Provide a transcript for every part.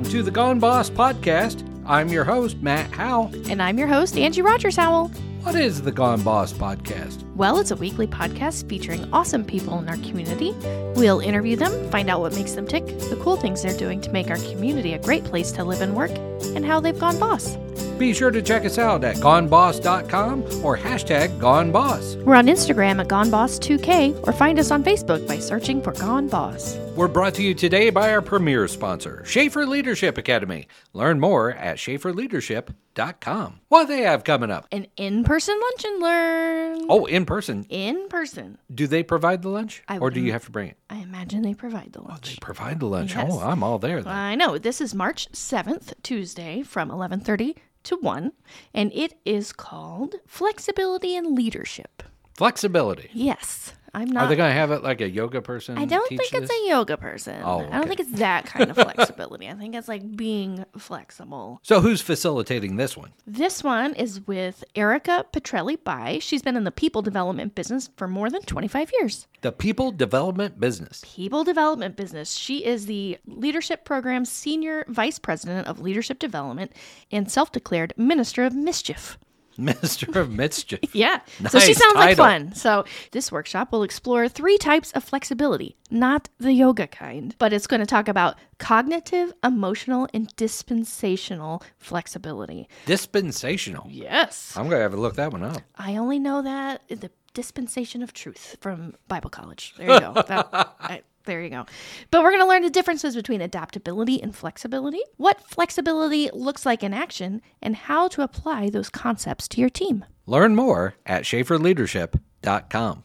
Welcome to the Gone Boss podcast. I'm your host, Matt Howell. And I'm your host, Angie Rogers Howell. What is the Gone Boss podcast? Well, it's a weekly podcast featuring awesome people in our community. We'll interview them, find out what makes them tick, the cool things they're doing to make our community a great place to live and work, and how they've gone boss. Be sure to check us out at goneboss.com or hashtag goneboss. We're on Instagram at GoneBoss2K or find us on Facebook by searching for Gone Boss. We're brought to you today by our premier sponsor, Shafer Leadership Academy. Learn more at shaferleadership.com. What they have coming up? An in person lunch and learn. Oh, in person. In person. Do they provide the lunch? I or do you have to bring it? I imagine they provide the lunch. They provide the lunch. Oh, yes. Oh, I'm all there then. I know. This is March 7th, Tuesday from 11:30 to 1, and it is called Flexibility and Leadership. Flexibility. Yes. I'm not Are they going to have it like a yoga person? I don't think it's this? a yoga person. Oh, I don't think it's that kind of flexibility. I think it's like being flexible. So who's facilitating this one? This one is with Erica Petrelli Bai. She's been in the people development business for more than 25 years. The People Development Business. People development business. She is the leadership program's senior vice president of leadership development and self declared minister of mischief. Minister of Mischief. Yeah. so she Nice sounds like fun. So this workshop will explore three types of flexibility, not the yoga kind, but it's going to talk about cognitive, emotional, and dispensational flexibility. Dispensational. Yes. I'm going to have to look that one up. I only know that the dispensation of truth from Bible college. There you go. That- I- there you go. But we're going to learn the differences between adaptability and flexibility, what flexibility looks like in action, and how to apply those concepts to your team. Learn more at shaferleadership.com.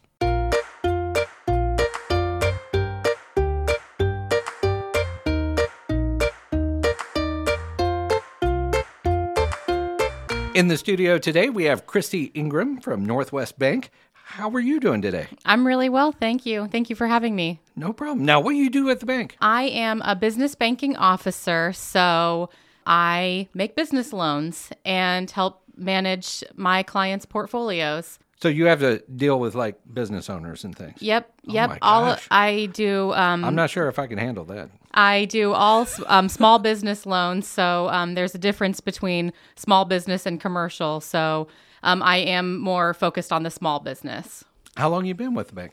In the studio today, we have Christy Ingram from Northwest Bank. How are you doing today? I'm really well, thank you. Thank you for having me. No problem. Now, what do you do at the bank? I am a business banking officer, so I make business loans and help manage my clients' portfolios. So you have to deal with like business owners and things. Yep, yep. Oh my all. I do. Um, I'm not sure if I can handle that. I do all um, small business loans. So um, there's a difference between small business and commercial. So um, I am more focused on the small business. How long you been with the bank?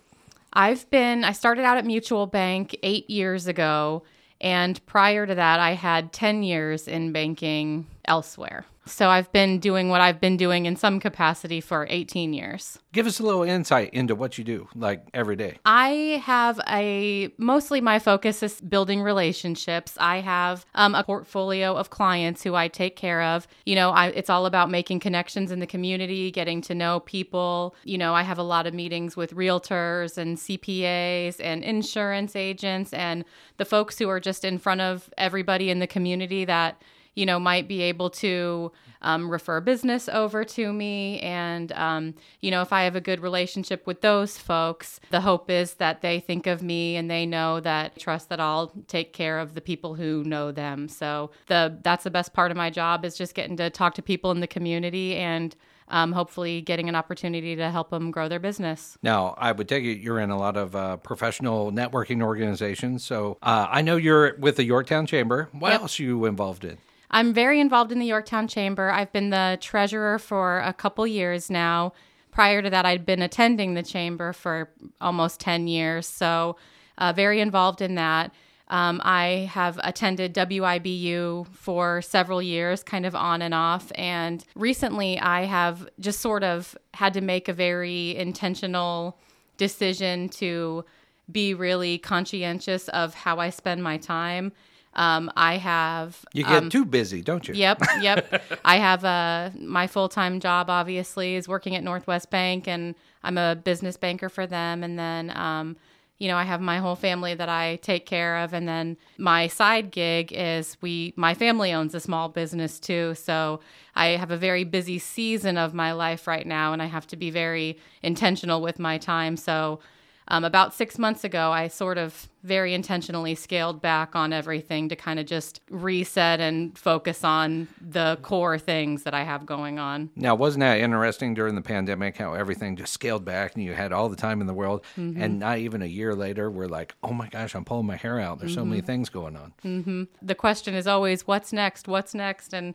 I've been, I started out at Mutual Bank eight years ago. And prior to that, I had 10 years in banking elsewhere. So I've been doing what I've been doing in some capacity for 18 years. Give us a little insight into what you do, like every day. I have a mostly my focus is building relationships. I have um, a portfolio of clients who I take care of. You know, I, it's all about making connections in the community, getting to know people. You know, I have a lot of meetings with realtors and CPAs and insurance agents and the folks who are just in front of everybody in the community that you know, might be able to um, refer business over to me. And, um, you know, if I have a good relationship with those folks, the hope is that they think of me and they know that trust that I'll take care of the people who know them. So the that's the best part of my job is just getting to talk to people in the community and um, hopefully getting an opportunity to help them grow their business. Now, I would take it you're in a lot of uh, professional networking organizations. So uh, I know you're with the Yorktown Chamber. What Yep. else are you involved in? I'm very involved in the Yorktown Chamber. I've been the treasurer for a couple years now. Prior to that, I'd been attending the chamber for almost 10 years. So, uh, very involved in that. Um, I have attended WIBU for several years, kind of on and off. And recently, I have just sort of had to make a very intentional decision to be really conscientious of how I spend my time. Um, I have You get too busy, don't you? Yep, yep. I have a my full time job. Obviously, is working at Northwest Bank, and I'm a business banker for them. And then, um, you know, I have my whole family that I take care of, and then my side gig is we. My family owns a small business too, so I have a very busy season of my life right now, and I have to be very intentional with my time. So. Um, about six months ago, I sort of very intentionally scaled back on everything to kind of just reset and focus on the core things that I have going on. Now, wasn't that interesting during the pandemic how everything just scaled back and you had all the time in the world? Mm-hmm. And not even a year later, we're like, oh my gosh, I'm pulling my hair out. There's so many Mm-hmm. things going on. The question is always, what's next? What's next? And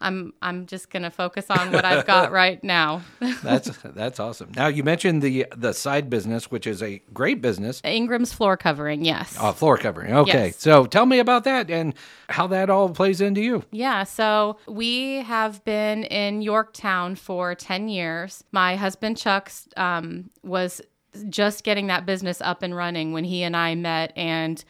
I'm I'm just gonna focus on what I've got right now. That's that's awesome. Now, you mentioned the the side business, which is a great business. Ingram's floor covering, yes. Uh, floor covering. Okay. Yes. So tell me about that and how that all plays into you. Yeah, so we have been in Yorktown for 10 years. My husband Chuck um, was just getting that business up and running when he and I met and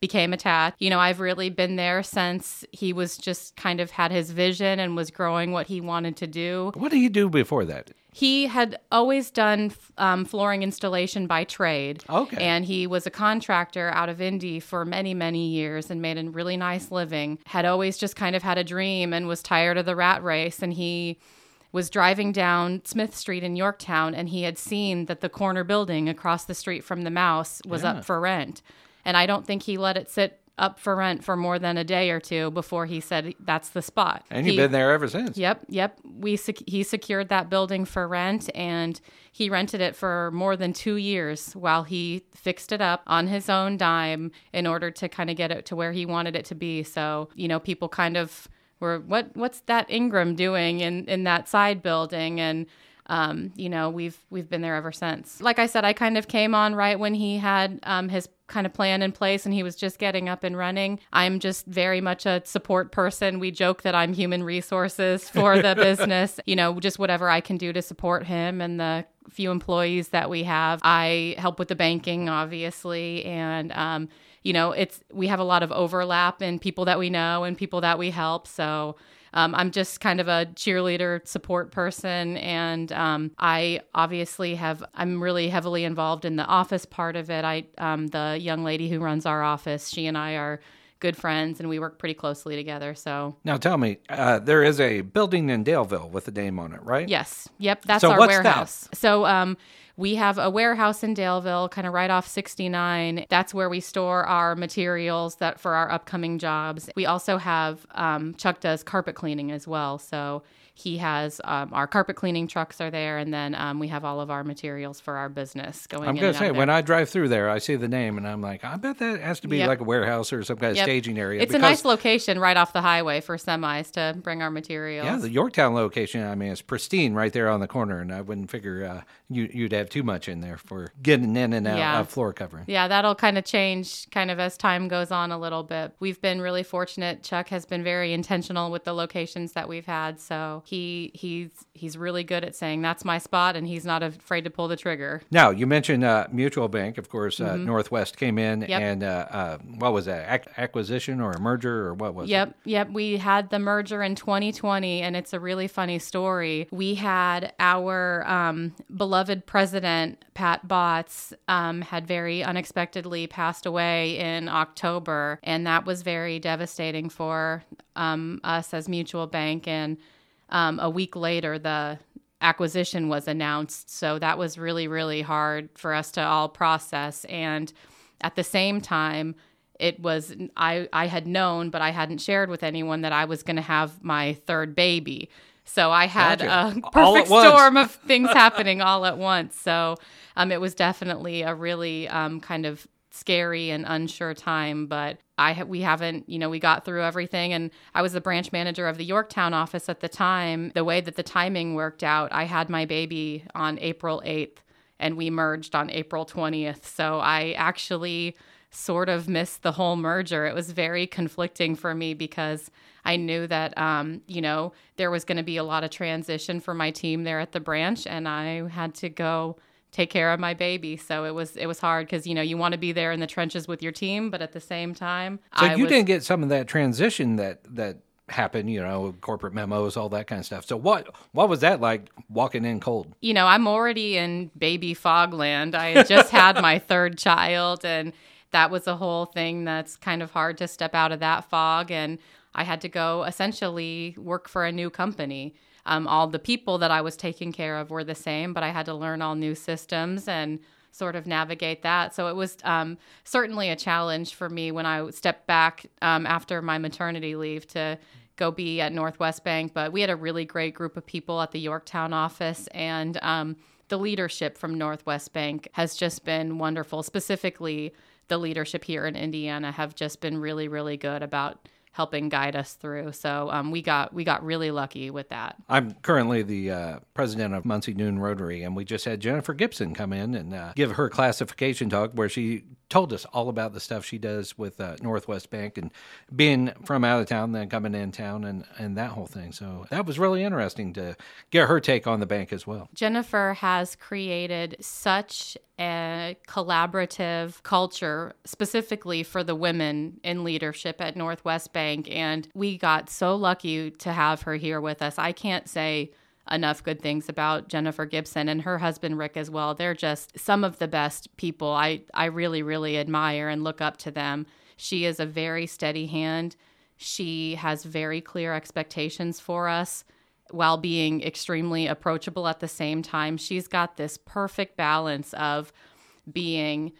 became attached. You know, I've really been there since he was just kind of had his vision and was growing what he wanted to do. What did he do before that? He had always done um, flooring installation by trade. Okay. And he was a contractor out of Indy for many, many years and made a really nice living. Had always just kind of had a dream and was tired of the rat race. And he was driving down Smith Street in Yorktown and he had seen that the corner building across the street from the mouse was Yeah. up for rent. And I don't think he let it sit up for rent for more than a day or two before he said that's the spot. And you've He- been there ever since. Yep, yep. We sec- he secured that building for rent, and he rented it for more than two years while he fixed it up on his own dime in order to kind of get it to where he wanted it to be. So you know, people kind of were, "What? What's that Ingram doing in in that side building?" and um, you know, we've we've been there ever since. Like I said, I kind of came on right when he had um, his kind of plan in place and he was just getting up and running. I'm just very much a support person. We joke that I'm human resources for the business. You know, just whatever I can do to support him and the few employees that we have. I help with the banking, obviously, and um, you know, it's we have a lot of overlap in people that we know and people that we help. So um, I'm just kind of a cheerleader support person, and um, I obviously have. I'm really heavily involved in the office part of it. I, um, the young lady who runs our office, she and I are good friends, and we work pretty closely together. So Now tell me, uh, there is a building in Daleville with a name on it, right? yes, yep, that's So our what's that? warehouse. So um, we have a warehouse in Daleville, kind of right off 69. That's where we store our materials that for our upcoming jobs. We also have um, Chuck does carpet cleaning as well, so he has um, our carpet cleaning trucks are there, and then um, we have all of our materials for our business going. I'm gonna say, when. I drive through there, I see the name and I'm like, I bet that has to be Yep. like a warehouse or some kind of Yep. staging area. It's a nice location right off the highway for semis to bring our materials. Yeah, the Yorktown location, I mean, it's pristine right there on the corner, and I wouldn't figure uh, you, you'd have too much in there for getting in and out Yeah. of floor covering. Yeah, that'll kind of change kind of as time goes on a little bit. We've been really fortunate. Chuck has been very intentional with the locations that we've had. So he he's he's really good at saying that's my spot and he's not afraid to pull the trigger. Now, you mentioned uh, Mutual Bank, of course, uh, Northwest came in, Mm-hmm. Yep. and uh, uh, what was that, Ac- acquisition or a merger, or what was it? Yep, yep. We had the merger in 2020, and it's a really funny story. We had our um, beloved president, Pat Botts, um, had very unexpectedly passed away in October, and that was very devastating for um, us as Mutual Bank. And um, a week later, the acquisition was announced. So that was really, really hard for us to all process. And at the same time, it was I, I had known, but I hadn't shared with anyone that I was going to have my third baby. So I had Gotcha. a perfect storm of things happening all at once. So um, it was definitely a really um, kind of scary and unsure time. But I we haven't, you know, we got through everything. And I was the branch manager of the Yorktown office at the time. The way that the timing worked out, I had my baby on April 8th and we merged on April 20th. So I actually sort of missed the whole merger. It was very conflicting for me because I knew that, um, you know, there was going to be a lot of transition for my team there at the branch, and I had to go take care of my baby. So it was it was hard because you know you want to be there in the trenches with your team, but at the same time, So I you was, didn't get some of that transition that that happened, you know, corporate memos, all that kind of stuff. So what what was that like walking in cold? you know, I'm already in baby fogland. I had just had my third child, and that was a whole thing that's kind of hard to step out of that fog. And I had to go essentially work for a new company. Um, all the people that I was taking care of were the same, but I had to learn all new systems and sort of navigate that. So it was um, certainly a challenge for me when I stepped back um, after my maternity leave to go be at Northwest Bank. But we had a really great group of people at the Yorktown office, and um, the leadership from Northwest Bank has just been wonderful. Specifically, the leadership here in Indiana have just been really, really good about helping guide us through. So um, we got we got really lucky with that. I'm currently the uh, president of Muncie Noon Rotary, and we just had Jennifer Gibson come in and uh, give her classification talk where she told us all about the stuff she does with uh, Northwest Bank and being from out of town, then coming in town, and and that whole thing. So that was really interesting to get her take on the bank as well. Jennifer has created such a collaborative culture specifically for the women in leadership at Northwest Bank. And we got so lucky to have her here with us. I can't say enough good things about Jennifer Gibson and her husband Rick as well. They're just some of the best people. I, I really, really admire and look up to them. She is a very steady hand. She has very clear expectations for us while being extremely approachable at the same time. She's got this perfect balance of being,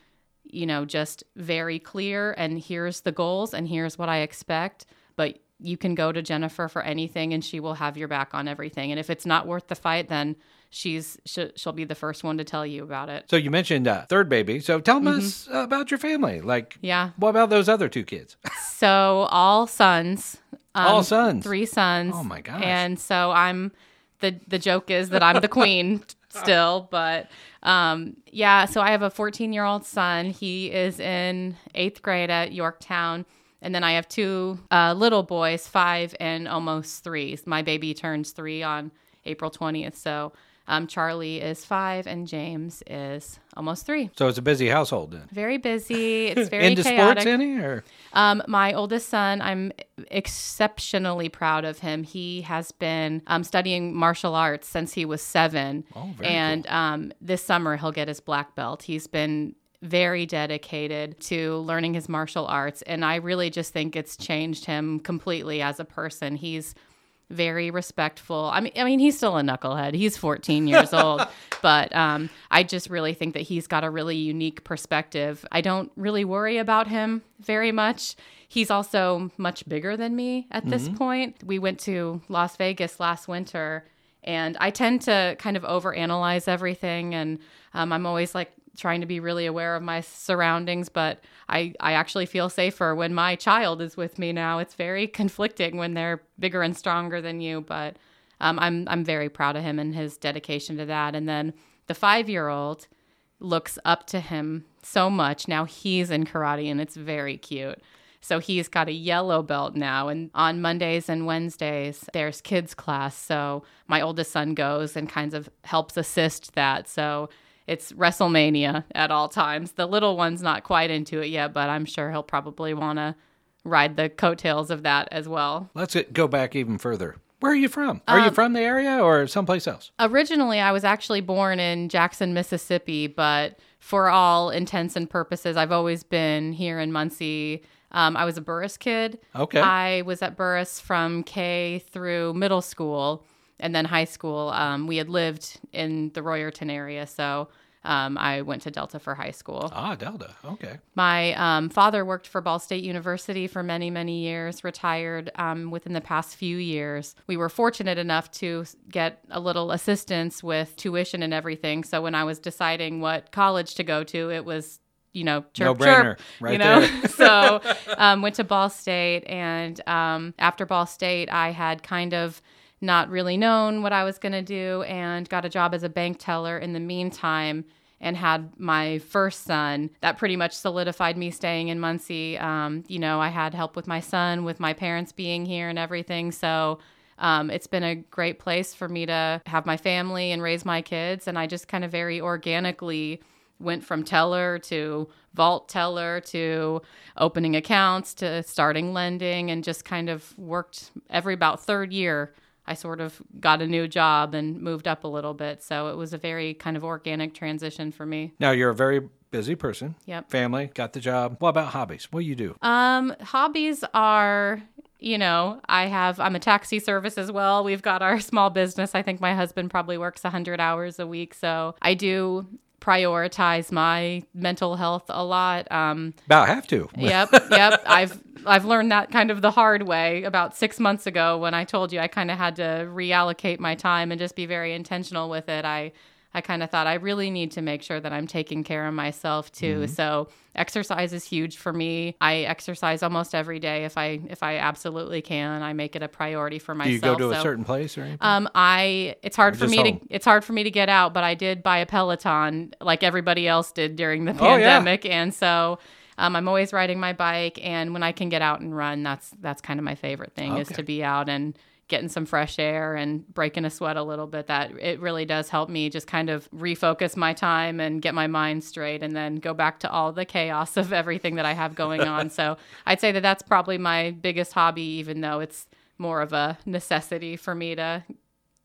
you know, just very clear and here's the goals and here's what I expect, but you can go to Jennifer for anything and she will have your back on everything. And if it's not worth the fight, then she's she'll be the first one to tell you about it. So you mentioned uh, third baby. So tell us about your family. Like, Yeah. what about those other two kids? So all sons. Um, All sons? Three sons. Oh, my gosh. And so I'm the the joke is that I'm the queen still, but um yeah, so I have a 14-year-old son. He is in 8th grade at Yorktown. And then I have two uh, little boys, five and almost three. My baby turns three on April 20th. So um, Charlie is five and James is almost three. So it's a busy household then. Very busy. It's very Into chaotic. sports, any or Um, my oldest son, I'm exceptionally proud of him. He has been um, studying martial arts since he was seven. Oh, very and um, this summer, he'll get his black belt. He's been very dedicated to learning his martial arts. And I really just think it's changed him completely as a person. He's very respectful. I mean, I mean, he's still a knucklehead. He's 14 years old, but um, I just really think that he's got a really unique perspective. I don't really worry about him very much. He's also much bigger than me at this point. We went to Las Vegas last winter, and I tend to kind of overanalyze everything, and um, I'm always like trying to be really aware of my surroundings but I, I actually feel safer when my child is with me now it's very conflicting when they're bigger and stronger than you but um, I'm, I'm very proud of him and his dedication to that and then the five year old looks up to him so much now he's in karate and it's very cute so he's got a yellow belt now. And on Mondays and Wednesdays, there's kids' class. So my oldest son goes and kind of helps assist that. So it's WrestleMania at all times. The little one's not quite into it yet, but I'm sure he'll probably want to ride the coattails of that as well. let's go back even further. Where are you from? Are Um, you from the area or someplace else? Originally, I was actually born in Jackson, Mississippi, but for all intents and purposes, I've always been here in Muncie. Um, I was a Burris kid. Okay. I was at Burris from K through middle school and then high school. Um, we had lived in the Royerton area, so um, I went to Delta for high school. Ah, Delta. Okay. My um, father worked for Ball State University for many, many years, retired um, within the past few years. We were fortunate enough to get a little assistance with tuition and everything. So when I was deciding what college to go to, it was, you know, chirp, No-brainer, chirp, right you know? there. so um, went to Ball State. And um, after Ball State, I had kind of not really known what I was going to do and got a job as a bank teller in the meantime and had my first son. That pretty much solidified me staying in Muncie. Um, you know, I had help with my son, with my parents being here and everything. So um, it's been a great place for me to have my family and raise my kids. And I just kind of very organically went from teller to vault teller to opening accounts to starting lending and just kind of worked every about third year I sort of got a new job and moved up a little bit. So it was a very kind of organic transition for me. Now you're a very busy person. Yep. Family, got the job. What about hobbies? What do you do? Um, hobbies are, you know, I have I'm a taxi service as well. We've got our small business. I think my husband probably works 100 hours a week, so I do prioritize my mental health a lot. Um, About have to. yep, yep. I've I've learned that kind of the hard way about six months ago when I told you I kind of had to reallocate my time and just be very intentional with it. I I kind of thought I really need to make sure that I'm taking care of myself too. Mm-hmm. So exercise is huge for me. I exercise almost every day if I if I absolutely can. I make it a priority for myself. Do you go to a certain place or anything? um, I it's hard for me home? to it's hard for me to get out, but I did buy a Peloton like everybody else did during the Oh, yeah. pandemic, and so um, I'm always riding my bike. And when I can get out and run, that's that's kind of my favorite thing is to be out and getting some fresh air and breaking a sweat a little bit. That it really does help me just kind of refocus my time and get my mind straight, and then go back to all the chaos of everything that I have going on. so I'd say that that's probably my biggest hobby, even though it's more of a necessity for me to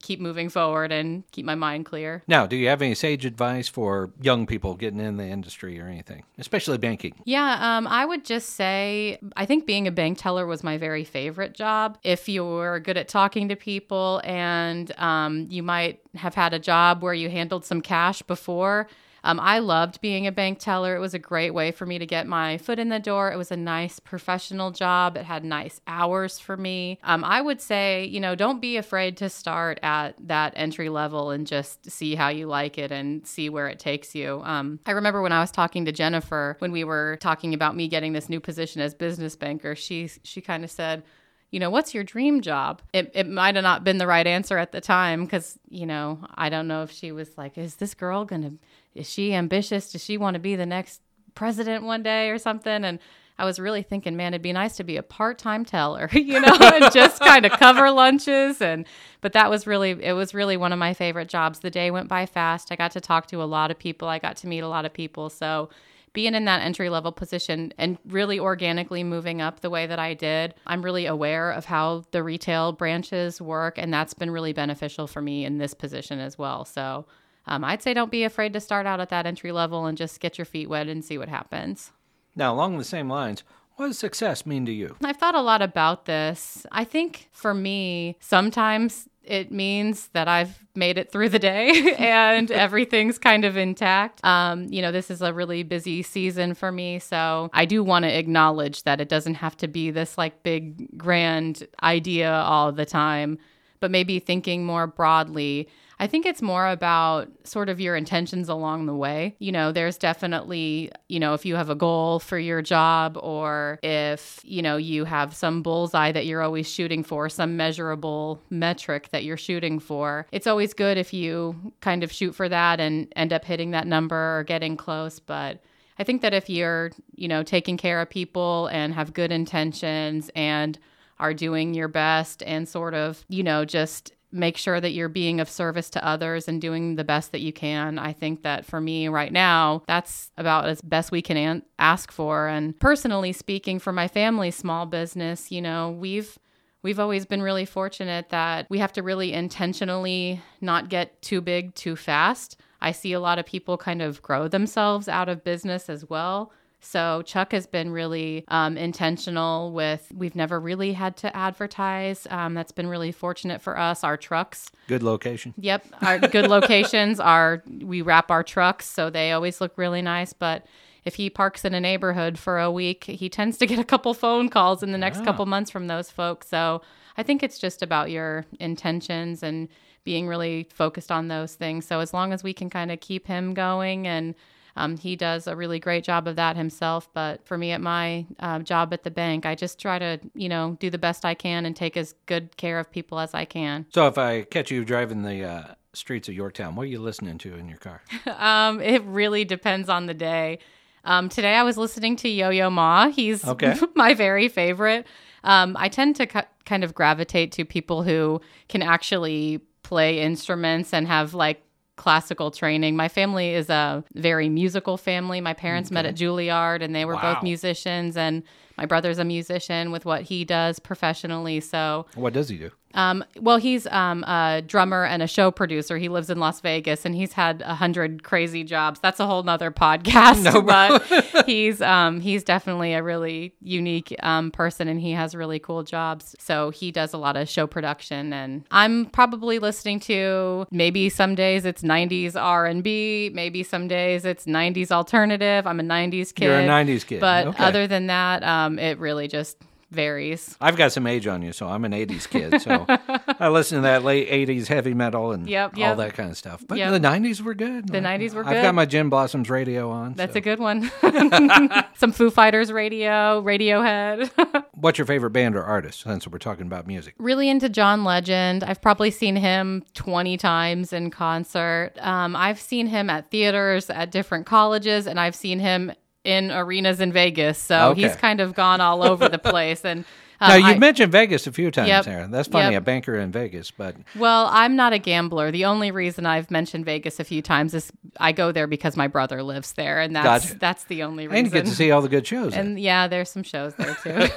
keep moving forward and keep my mind clear. now, do you have any sage advice for young people getting in the industry or anything, especially banking? Yeah, um, I would just say I think being a bank teller was my very favorite job. If you're good at talking to people and um, you might have had a job where you handled some cash before. Um, I loved being a bank teller. It was a great way for me to get my foot in the door. It was a nice professional job. It had nice hours for me. Um, I would say, you know, don't be afraid to start at that entry level and just see how you like it and see where it takes you. Um, I remember when I was talking to Jennifer when we were talking about me getting this new position as business banker. She she kind of said you know, what's your dream job? It, it might have not been the right answer at the time because, you know, I don't know if she was like, is this girl going to, is she ambitious? Does she want to be the next president one day or something? And I was really thinking, man, it'd be nice to be a part time teller, you know, and just kind of cover lunches. And, but that was really, it was really one of my favorite jobs. The day went by fast. I got to talk to a lot of people, I got to meet a lot of people. So, being in that entry level position and really organically moving up the way that I did, I'm really aware of how the retail branches work. And that's been really beneficial for me in this position as well. So um, I'd say don't be afraid to start out at that entry level and just get your feet wet and see what happens. Now, along the same lines, what does success mean to you? I've thought a lot about this. I think for me, sometimes it means that I've made it through the day and everything's kind of intact. Um, you know, this is a really busy season for me. So I do want to acknowledge that it doesn't have to be this like big, grand idea all the time, but maybe thinking more broadly. I think it's more about sort of your intentions along the way. You know, there's definitely, you know, if you have a goal for your job or if, you know, you have some bullseye that you're always shooting for, some measurable metric that you're shooting for, it's always good if you kind of shoot for that and end up hitting that number or getting close. But I think that if you're, you know, taking care of people and have good intentions and are doing your best and sort of, you know, just make sure that you're being of service to others and doing the best that you can. I think that for me right now, that's about as best we can an- ask for. And personally speaking, for my family's small business, you know, we've we've always been really fortunate that we have to really intentionally not get too big too fast. I see a lot of people kind of grow themselves out of business as well. So Chuck has been really um, intentional with. We've never really had to advertise. Um, that's been really fortunate for us. Our trucks, Good location. yep, our good locations are. We wrap our trucks so they always look really nice. But if he parks in a neighborhood for a week, he tends to get a couple phone calls in the next Ah. couple months from those folks. So I think it's just about your intentions and being really focused on those things. So as long as we can kind of keep him going and um, he does a really great job of that himself. But for me at my uh, job at the bank, I just try to, you know, do the best I can and take as good care of people as I can. So, if I catch you driving the uh, streets of Yorktown, what are you listening to in your car? Um, it really depends on the day. Um, today I was listening to Yo Yo Ma. He's Okay. my very favorite. Um, I tend to ki- kind of gravitate to people who can actually play instruments and have like classical training. My family is a very musical family. My parents met at Juilliard and they were Wow. both musicians and my brother's a musician with what he does professionally. So What does he do? Um, well, he's um, a drummer and a show producer. He lives in Las Vegas, and he's had a hundred crazy jobs. That's a whole nother podcast. but he's um, he's definitely a really unique um, person, and he has really cool jobs. So he does a lot of show production, and I'm probably listening to maybe some days it's '90s R&B, maybe some days it's '90s alternative. I'm a '90s kid. You're a 90s kid. But Okay. other than that, um, it really just varies. I've got some age on you, so I'm an 80s kid. So I listen to that late 80s heavy metal and Yep, all that kind of stuff. But Yep. the 90s were good. The 90s were I've good. got my Gin Blossoms radio on. That's so. a good one. Some Foo Fighters radio, Radiohead. What's your favorite band or artist since we're talking about music? really into John Legend. I've probably seen him 20 times in concert. Um, I've seen him at theaters at different colleges, and I've seen him in arenas in Vegas. So Okay. he's kind of gone all over the place. And um, now, you've I- mentioned Vegas a few times, Yep. Sarah. That's funny, Yep. a banker in Vegas. But Well, I'm not a gambler. The only reason I've mentioned Vegas a few times is I go there because my brother lives there, and that's Gotcha. that's the only reason. and you get to see all the good shows. there. and yeah, there's some shows there too.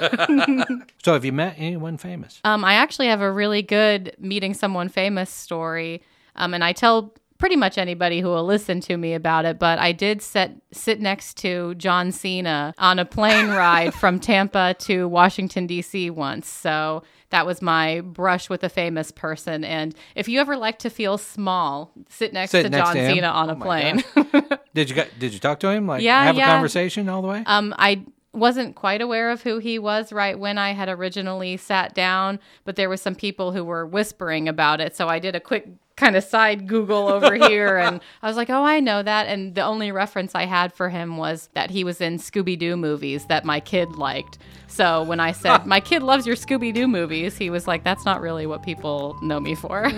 so, have you met anyone famous? Um, I actually have a really good meeting someone famous story, um, and I tell pretty much anybody who will listen to me about it. But I did sit sit next to John Cena on a plane ride from Tampa to Washington D.C. once, so that was my brush with a famous person. And if you ever like to feel small, sit next Sit to next John to? Cena on Oh a plane. Did you did you talk to him? Like, Yeah, have yeah. a conversation all the way? Um, I wasn't quite aware of who he was right when I had originally sat down, but there were some people who were whispering about it. So I did a quick kind of side Google over here and I was like, oh, I know that. And the only reference I had for him was that he was in Scooby Doo movies that my kid liked. So when I said, my kid loves your Scooby Doo movies, he was like, that's not really what people know me for.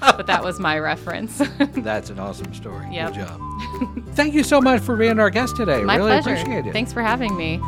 but that was my reference. That's an awesome story. Yep. Good job. Thank you so much for being our guest today. my really pleasure. appreciate it. Thanks for having me.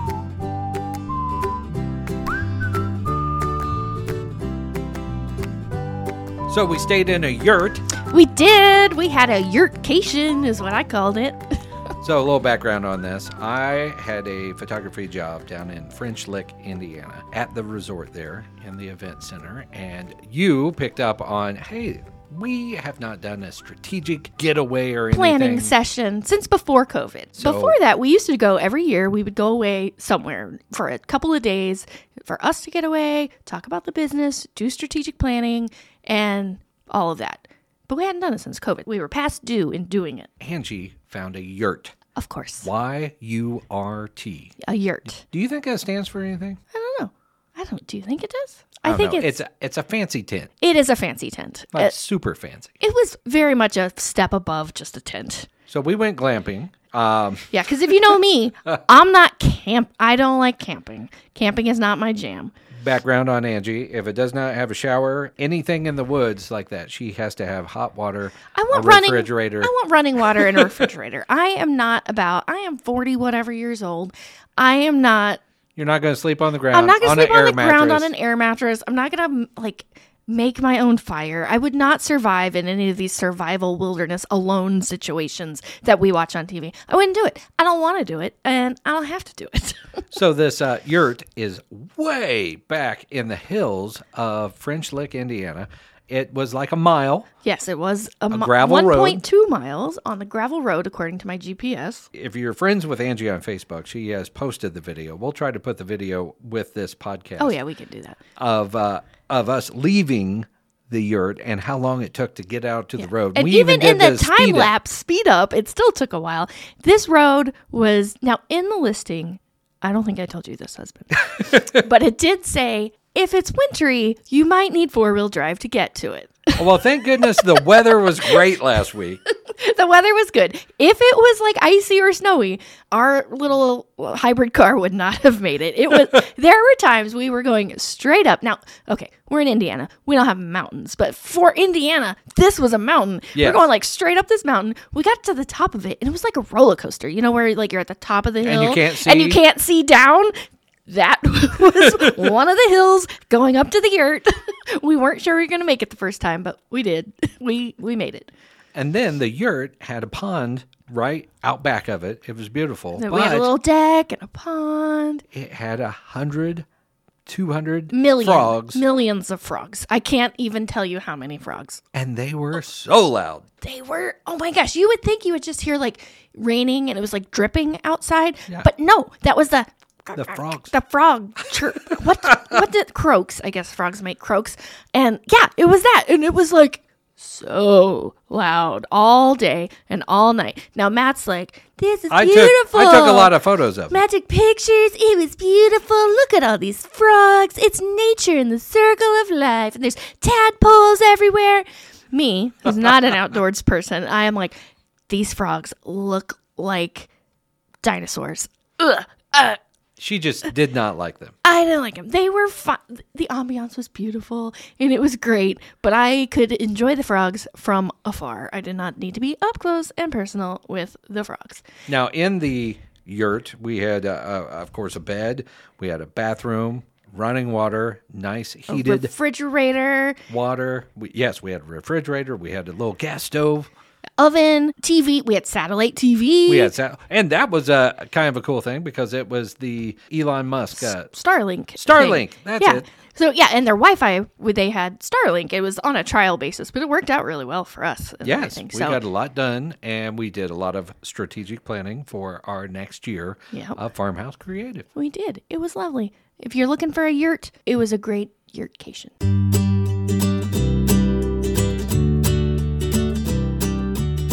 So we stayed in a yurt. We did. We had a yurtcation, is what I called it. So a little background on this. I had a photography job down in French Lick, Indiana, at the resort there in the event center, and you picked up on, hey, we have not done a strategic getaway or Planning anything. session since before COVID. So- before that, we used to go every year. We would go away somewhere for a couple of days for us to get away, talk about the business, do strategic planning, and all of that. But we hadn't done it since COVID. We were past due in doing it. Angie found a yurt. Of course. Y U R T. A yurt. Do you think that stands for anything? I don't know. I don't. Do you think it does? I I, think know. it's it's a, it's a fancy tent, it is a fancy tent. like It, super fancy. it was very much a step above just a tent. So we went glamping. Um, Yeah, because if you know me, I'm not camp. I don't like camping. Camping is not my jam. Background on Angie: if it does not have a shower, anything in the woods like that, she has to have hot water, I want a running refrigerator. I want running water in a refrigerator. I am not about. I am forty whatever years old. I am not. You're not going to sleep on the ground. I'm not going to sleep on the ground on an air mattress. I'm not going to like make my own fire. I would not survive in any of these survival wilderness alone situations that we watch on TV. I wouldn't do it. I don't want to do it, and I don't have to do it. So this uh, yurt is way back in the hills of French Lick, Indiana. It was like a mile. yes, it was a, mi- gravel road. 1.2 miles on the gravel road according to my GPS. If you're friends with Angie on Facebook, she has posted the video. We'll try to put the video with this podcast. Oh yeah, we can do that. of uh, of us leaving the yurt and how long it took to get out to the road. And we even, did in the, time lapse speed up, it still took a while. This road was now in the listing. I don't think I told you this, husband, but it did say if it's wintry, you might need four wheel drive to get to it. Oh, well, thank goodness the weather was great last week. the weather was good. If it was like icy or snowy, our little hybrid car would not have made it. It was there were times we were going straight up. Now, okay, we're in Indiana. We don't have mountains, but for Indiana, this was a mountain. Yes. We're going like straight up this mountain. We got to the top of it and it was like a roller coaster. You know where like you're at the top of the hill you can't and you can't see down. That was one of the hills going up to the yurt. we weren't sure we were going to make it the first time, but we did. We we made it. And then the yurt had a pond right out back of it. It was beautiful. we had a little deck and a pond. it had a hundred 200 Million, frogs, millions of frogs. I can't even tell you how many frogs. and they were so loud. They were, oh my gosh, you would think you would just hear like raining and it was like dripping outside. But no, that was the The frogs. the frog chirp. what what did croaks? I guess frogs make croaks. And yeah, it was that. And it was like so loud all day and all night. Now Matt's like, This is I beautiful. took I took a lot of photos of it. Magic pictures. It was beautiful. Look at all these frogs. It's nature in the circle of life. And there's tadpoles everywhere. Me, who's not an outdoors person, I am like, these frogs look like dinosaurs. Ugh. Uh, She just did not like them. I didn't like them. They were fun. The ambiance was beautiful and it was great, but I could enjoy the frogs from afar. I did not need to be up close and personal with the frogs. Now, in the yurt, we had, uh, uh, of course, a bed. We had a bathroom, running water, nice heated Refrigerator, water. We, yes, we had a refrigerator. We had a little gas stove. Oven, TV. We had satellite TV. We had, sa- and that was a kind of a cool thing because it was the Elon Musk. Uh, Starlink. Starlink, thing. that's yeah. it. So yeah, and their Wi-Fi they had Starlink. It was on a trial basis, but it worked out really well for us. yes, we so got a lot done, and we did a lot of strategic planning for our next year Yep. of Farmhouse Creative. we did. It was lovely. If you're looking for a yurt, it was a great yurtcation.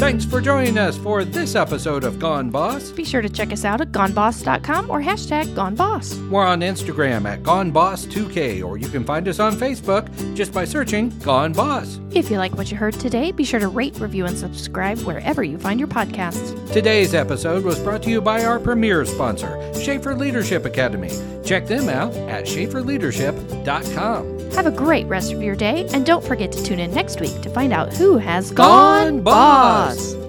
Thanks for joining us for this episode of Gone Boss. Be sure to check us out at goneboss.com or hashtag goneboss. We're on Instagram at GoneBoss2K, or you can find us on Facebook just by searching Gone Boss. If you like what you heard today, be sure to rate, review, and subscribe wherever you find your podcasts. Today's episode was brought to you by our premier sponsor, Shafer Leadership Academy. Check them out at shaferleadership.com. Have a great rest of your day, and don't forget to tune in next week to find out who has Gone gone Boss. boss.